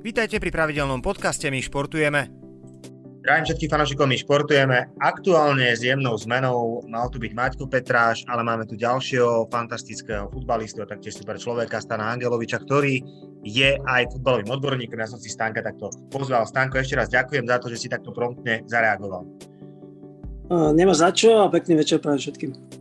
Vítajte pri pravidelnom podcaste My športujeme. Zdravím všetkých fanúšikov, my športujeme. Aktuálne s jemnou zmenou mal tu byť Maťko Petráš, ale máme tu ďalšieho fantastického futbalistu a taktiež super človeka, Stana Angeloviča, ktorý je aj futbalovým odborníkom. Ja som si Stanka takto pozval. Stanko, ešte raz ďakujem za to, že si takto promptne zareagoval. Nemáš za čo a pekný večer prajem všetkým.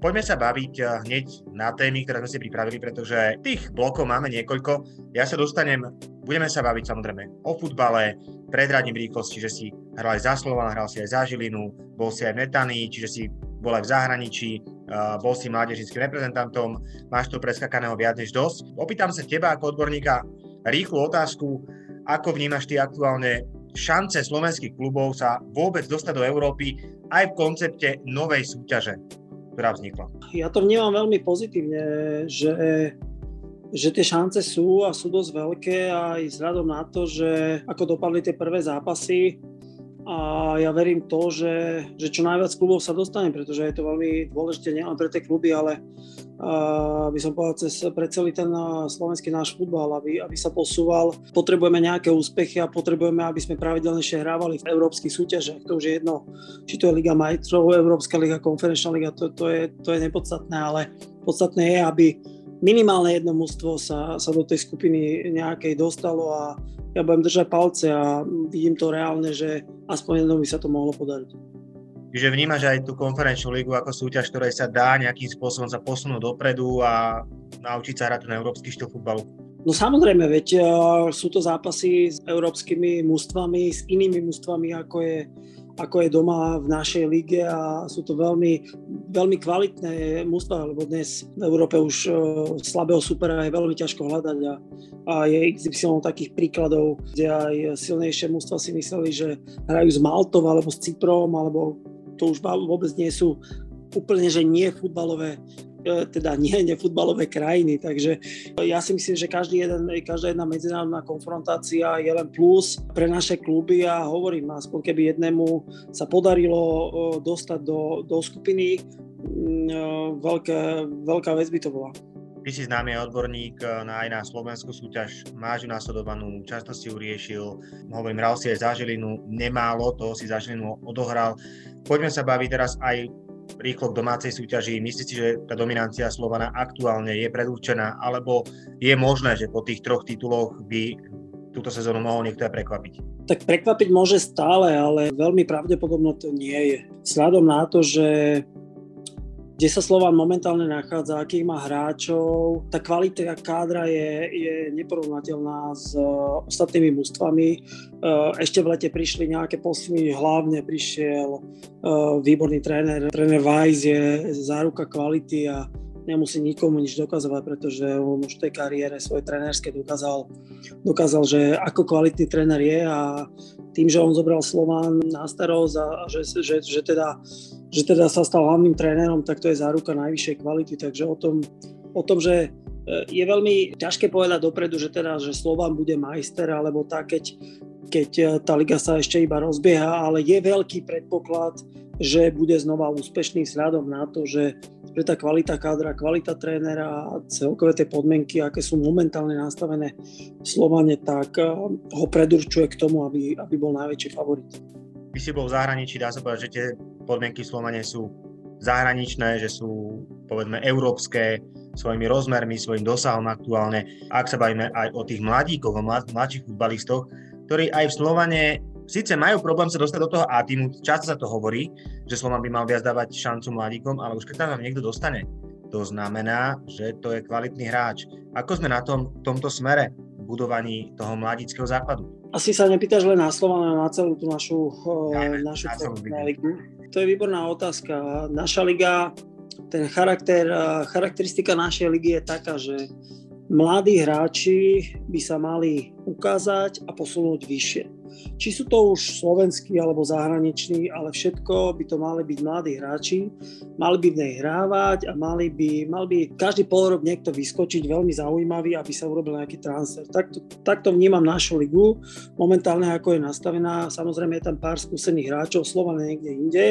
Poďme sa baviť eh, hneď na témy, ktoré sme si pripravili, pretože tých blokov máme niekoľko. Ja sa dostanem, budeme sa baviť samozrejme o futbale, predradím rýchlosti, že si hral aj za Slovan, hral si aj za Žilinu, bol si aj v Netanii, čiže si bol aj v zahraničí, eh, bol si mládežnickým reprezentantom, máš to preskakaného viac než dosť. Opýtam sa teba ako odborníka rýchlu otázku, ako vnímaš ty aktuálne šance slovenských klubov sa vôbec dostať do Európy aj v koncepte novej súťaže ktorá vznikla? Ja to vnímam veľmi pozitívne, že, že tie šance sú a sú dosť veľké aj vzhľadom na to, že ako dopadli tie prvé zápasy, a ja verím to, že, že čo najviac klubov sa dostane, pretože je to veľmi dôležité nielen pre tie kluby, ale uh, by som povedal cez, pre celý ten slovenský náš futbal, aby, aby sa posúval. Potrebujeme nejaké úspechy a potrebujeme, aby sme pravidelnejšie hrávali v európskych súťažiach. To už je jedno, či to je Liga majstrov, Európska liga, konferenčná liga, to, to, je, to je nepodstatné, ale podstatné je, aby minimálne jedno mužstvo sa, sa do tej skupiny nejakej dostalo a ja budem držať palce a vidím to reálne, že aspoň jednou by sa to mohlo podariť. Čiže vnímaš aj tú konferenčnú ligu ako súťaž, ktorej sa dá nejakým spôsobom sa posunúť dopredu a naučiť sa hrať na európsky štýl futbalu? No samozrejme, veď uh, sú to zápasy s európskymi mústvami, s inými mústvami, ako je ako je doma v našej lige a sú to veľmi, veľmi kvalitné mužstva, lebo dnes v Európe už uh, slabého supera je veľmi ťažko hľadať a, a je XY takých príkladov, kde aj silnejšie mužstva si mysleli, že hrajú s Maltou alebo s Cyprom, alebo to už vôbec nie sú úplne, že nie futbalové E, teda nie nefutbalové krajiny, takže ja si myslím, že každý jeden, každá jedna medzinárodná konfrontácia je len plus pre naše kluby a hovorím, aspoň keby jednému sa podarilo e, dostať do, do skupiny, e, veľké, veľká vec by to bola. Ty si známy odborník na, aj na slovenskú súťaž, máš ju nasledovanú, často si ju riešil, hovorím, hral si aj za Žilinu, nemálo toho si za Žilinu odohral. Poďme sa baviť teraz aj rýchlo k domácej súťaži. Myslíte si, že tá dominancia Slovana aktuálne je predurčená, alebo je možné, že po tých troch tituloch by túto sezónu mohol niekto aj prekvapiť? Tak prekvapiť môže stále, ale veľmi pravdepodobno to nie je. Sľadom na to, že kde sa Slovan momentálne nachádza, akých má hráčov. Tá kvalita kádra je, je neporovnateľná s uh, ostatnými mústvami. Uh, ešte v lete prišli nejaké posuny, hlavne prišiel uh, výborný tréner. Tréner Weiss je záruka kvality a nemusí nikomu nič dokazovať, pretože on už v tej kariére svojej trénerskej dokázal, dokázal, že ako kvalitný tréner je a tým, že on zobral Slován na starosť a že, že, že teda že teda sa stal hlavným trénerom, tak to je záruka najvyššej kvality. Takže o tom, o tom že e, je veľmi ťažké povedať dopredu, že teda, že Slovan bude majster, alebo tak, keď, keď e, tá liga sa ešte iba rozbieha, ale je veľký predpoklad, že bude znova úspešný vzhľadom na to, že, že tá kvalita kádra, kvalita trénera a celkové tie podmienky, aké sú momentálne nastavené v Slovane, tak e, ho predurčuje k tomu, aby, aby bol najväčší favorit. Ty si bol v zahraničí, dá sa povedať, že tie podmienky v Slovane sú zahraničné, že sú povedzme európske svojimi rozmermi, svojim dosahom aktuálne. Ak sa bavíme aj o tých mladíkoch, o mlad, mladších futbalistoch, ktorí aj v Slovane síce majú problém sa dostať do toho A týmu, často sa to hovorí, že Slovan by mal viac dávať šancu mladíkom, ale už keď tam niekto dostane, to znamená, že to je kvalitný hráč. Ako sme na tom tomto smere v budovaní toho mladického základu? Asi sa nepýtaš len na Slovan, ale na celú tú našu, ja, našu ligu. To je výborná otázka. Naša liga, ten charakter, charakteristika našej ligy je taká, že mladí hráči by sa mali ukázať a posunúť vyššie. Či sú to už slovenskí alebo zahraniční, ale všetko by to mali byť mladí hráči, mali by v nej hrávať a mali by, mal by každý pol rok niekto vyskočiť veľmi zaujímavý, aby sa urobil nejaký transfer. Takto, takto vnímam našu ligu, momentálne ako je nastavená. Samozrejme je tam pár skúsených hráčov, Slovan niekde inde,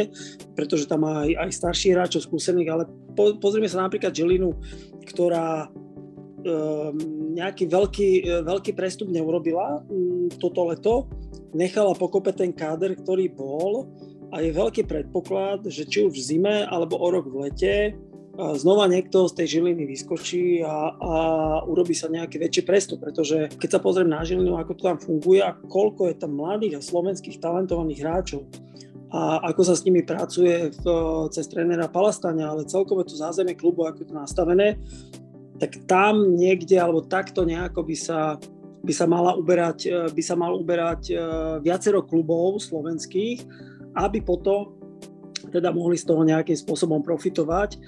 pretože tam má aj, aj starších hráčov skúsených, ale po, pozrieme sa napríklad Žilinu, ktorá nejaký veľký, veľký prestup neurobila toto leto, nechala pokope ten káder, ktorý bol. A je veľký predpoklad, že či už v zime alebo o rok v lete znova niekto z tej Žiliny vyskočí a, a urobí sa nejaký väčší prestup, pretože keď sa pozriem na Žilinu, ako to tam funguje a koľko je tam mladých a slovenských talentovaných hráčov a ako sa s nimi pracuje v, cez trénera Palastania, ale celkové to zázemie klubu, ako je to nastavené, tak tam niekde alebo takto nejako by sa, by sa, mala uberať, by sa mal uberať e, viacero klubov slovenských, aby potom teda mohli z toho nejakým spôsobom profitovať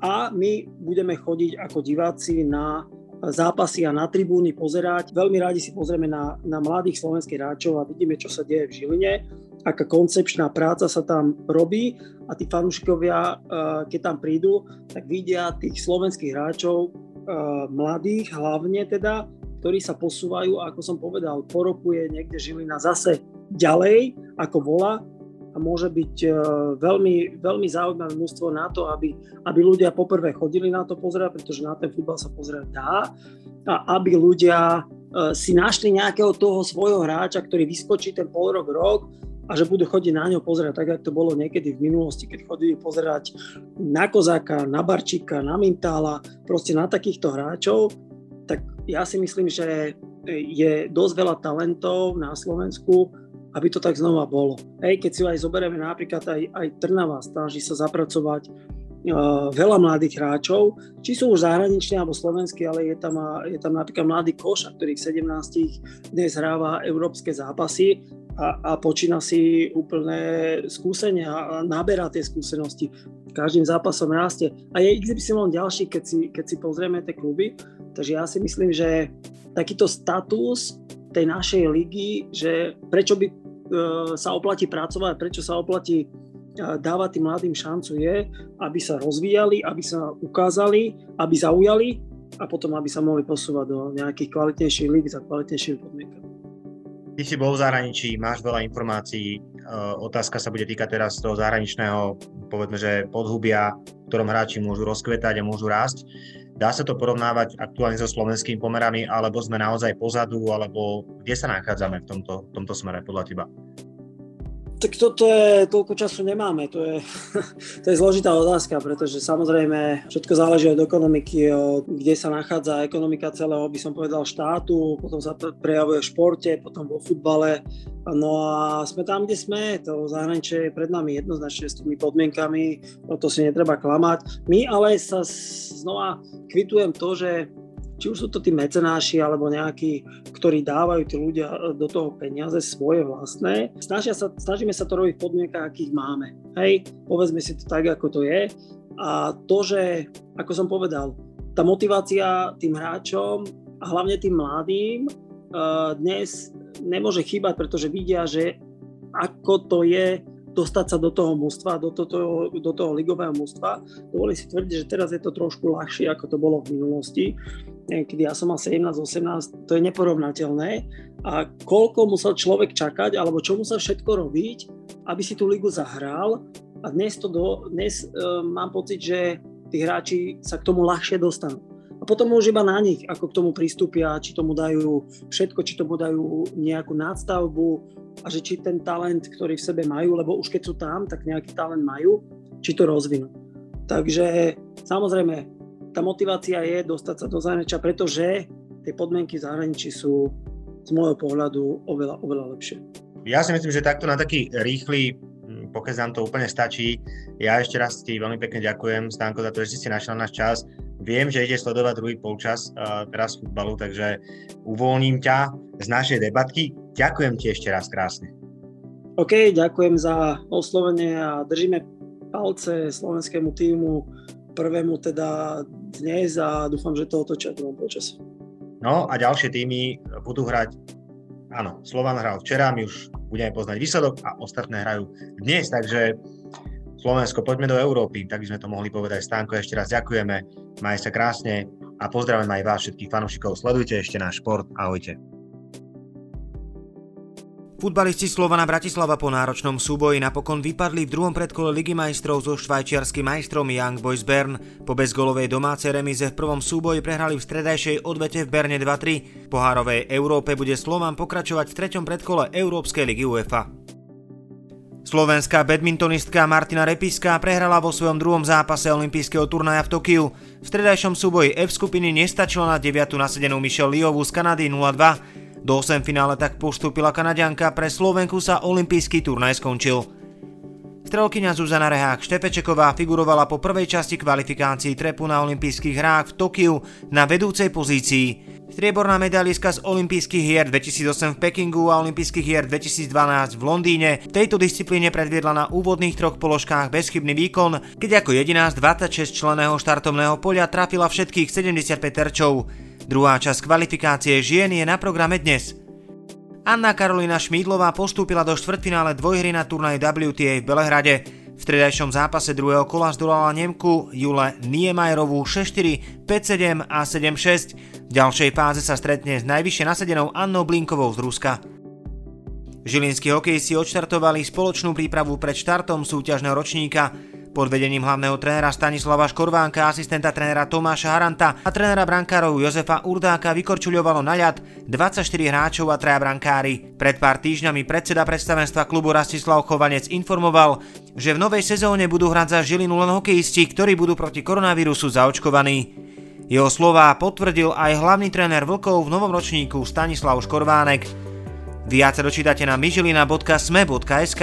a my budeme chodiť ako diváci na zápasy a na tribúny pozerať. Veľmi radi si pozrieme na, na mladých slovenských hráčov a vidíme, čo sa deje v Žiline, aká koncepčná práca sa tam robí a tí fanúšikovia, eh, keď tam prídu, tak vidia tých slovenských hráčov, mladých hlavne teda, ktorí sa posúvajú, ako som povedal, po roku je niekde Žilina zase ďalej, ako bola a môže byť e, veľmi, veľmi zaujímavé množstvo na to, aby, aby ľudia poprvé chodili na to pozerať, pretože na ten futbal sa pozerať dá. A aby ľudia e, si našli nejakého toho svojho hráča, ktorý vyskočí ten pol rok, rok a že budú chodiť na ňo pozerať, tak ako to bolo niekedy v minulosti, keď chodili pozerať na Kozáka, na Barčíka, na Mintála, proste na takýchto hráčov, ja si myslím, že je dosť veľa talentov na Slovensku, aby to tak znova bolo. Hej, keď si aj zoberieme napríklad aj, aj Trnava, snaží sa zapracovať uh, veľa mladých hráčov, či sú už zahraniční alebo slovenskí, ale je tam, je tam napríklad mladý Koša, ktorý v 17 dnes hráva európske zápasy a, a počína si úplné skúsenia a naberá tie skúsenosti. Každým zápasom rastie. A je XY ďalší, keď si, keď si pozrieme tie kluby. Takže ja si myslím, že takýto status tej našej ligy, že prečo by e, sa oplatí pracovať, prečo sa oplatí e, dávať tým mladým šancu je, aby sa rozvíjali, aby sa ukázali, aby zaujali a potom, aby sa mohli posúvať do nejakých kvalitnejších líg za kvalitnejšími podmienkami. Ty si bol v zahraničí, máš veľa informácií. E, otázka sa bude týkať teraz toho zahraničného, povedzme, že podhubia, v ktorom hráči môžu rozkvetať a môžu rásť. Dá sa to porovnávať aktuálne so slovenskými pomerami, alebo sme naozaj pozadu, alebo kde sa nachádzame v tomto, v tomto smere podľa teba? Tak toto je, toľko času nemáme, to je, to je zložitá otázka, pretože samozrejme všetko záleží od ekonomiky, od, kde sa nachádza ekonomika celého, by som povedal, štátu, potom sa prejavuje v športe, potom vo futbale, No a sme tam, kde sme, to zahraničie je pred nami jednoznačne s tými podmienkami, no to si netreba klamať. My ale sa znova kvitujem to, že či už sú to tí mecenáši alebo nejakí, ktorí dávajú tí ľudia do toho peniaze svoje vlastné. Snažia sa, snažíme sa to robiť v podmienkach, akých máme. Hej, povedzme si to tak, ako to je. A to, že, ako som povedal, tá motivácia tým hráčom a hlavne tým mladým dnes nemôže chýbať, pretože vidia, že ako to je dostať sa do toho mústva, do, toho, do toho ligového mústva. Dovolím si tvrdiť, že teraz je to trošku ľahšie, ako to bolo v minulosti. Kedy ja som mal 17-18, to je neporovnateľné. A koľko musel človek čakať, alebo čo musel všetko robiť, aby si tú ligu zahral. A dnes, to do, dnes e, mám pocit, že tí hráči sa k tomu ľahšie dostanú. A potom už iba na nich, ako k tomu pristúpia, či tomu dajú všetko, či tomu dajú nejakú nadstavbu a že či ten talent, ktorý v sebe majú, lebo už keď sú tam, tak nejaký talent majú, či to rozvinú. Takže samozrejme, tá motivácia je dostať sa do zahraničia, pretože tie podmienky v zahraničí sú z môjho pohľadu oveľa, oveľa lepšie. Ja si myslím, že takto na taký rýchly hm, pokiaľ nám to úplne stačí. Ja ešte raz ti veľmi pekne ďakujem, Stanko, za to, že si našiel náš čas. Viem, že ide sledovať druhý polčas uh, teraz futbalu, takže uvoľním ťa z našej debatky. Ďakujem ti ešte raz krásne. OK, ďakujem za oslovenie a držíme palce slovenskému týmu prvému teda dnes a dúfam, že to otočia v druhom polčase. No a ďalšie týmy budú hrať Áno, Slovan hral včera, my už budeme poznať výsledok a ostatné hrajú dnes, takže Slovensko, poďme do Európy, tak by sme to mohli povedať. Stánko, ešte raz ďakujeme, maj sa krásne a pozdravujeme aj vás všetkých fanúšikov. Sledujte ešte náš šport, ahojte. Futbalisti Slovana Bratislava po náročnom súboji napokon vypadli v druhom predkole Ligy majstrov so švajčiarským majstrom Young Boys Bern. Po bezgolovej domácej remize v prvom súboji prehrali v stredajšej odvete v Berne 2-3. V pohárovej Európe bude Slovan pokračovať v treťom predkole Európskej ligy UEFA. Slovenská badmintonistka Martina Repiska prehrala vo svojom druhom zápase olympijského turnaja v Tokiu. V stredajšom súboji F skupiny nestačila na 9. nasedenú Michelle Liovú z Kanady 0-2. Do 8 finále tak postúpila Kanadianka, pre Slovenku sa olimpijský turnaj skončil. Strelkyňa Zuzana Rehák Štepečeková figurovala po prvej časti kvalifikácií trepu na olympijských hrách v Tokiu na vedúcej pozícii. Strieborná medailiska z olympijských hier 2008 v Pekingu a olympijských hier 2012 v Londýne v tejto disciplíne predviedla na úvodných troch položkách bezchybný výkon, keď ako jediná z 26 členého štartovného poľa trafila všetkých 75 terčov. Druhá časť kvalifikácie žien je na programe dnes. Anna Karolina Šmídlová postúpila do štvrtfinále dvojhry na turnaj WTA v Belehrade. V stredajšom zápase druhého kola zdolala Nemku Jule Niemajerovú 6-4, 5-7 a 7-6. V ďalšej fáze sa stretne s najvyššie nasadenou Annou Blinkovou z Ruska. Žilinskí hokejisti odštartovali spoločnú prípravu pred štartom súťažného ročníka. Pod vedením hlavného trénera Stanislava Škorvánka, asistenta trénera Tomáša Haranta a trénera brankárov Jozefa Urdáka vykorčuľovalo na ľad 24 hráčov a traja brankári. Pred pár týždňami predseda predstavenstva klubu Rastislav Chovanec informoval, že v novej sezóne budú hrať za Žilinu len hokejisti, ktorí budú proti koronavírusu zaočkovaní. Jeho slová potvrdil aj hlavný tréner Vlkov v novom ročníku Stanislav Škorvánek. Viac dočítate na myžilina.sme.sk.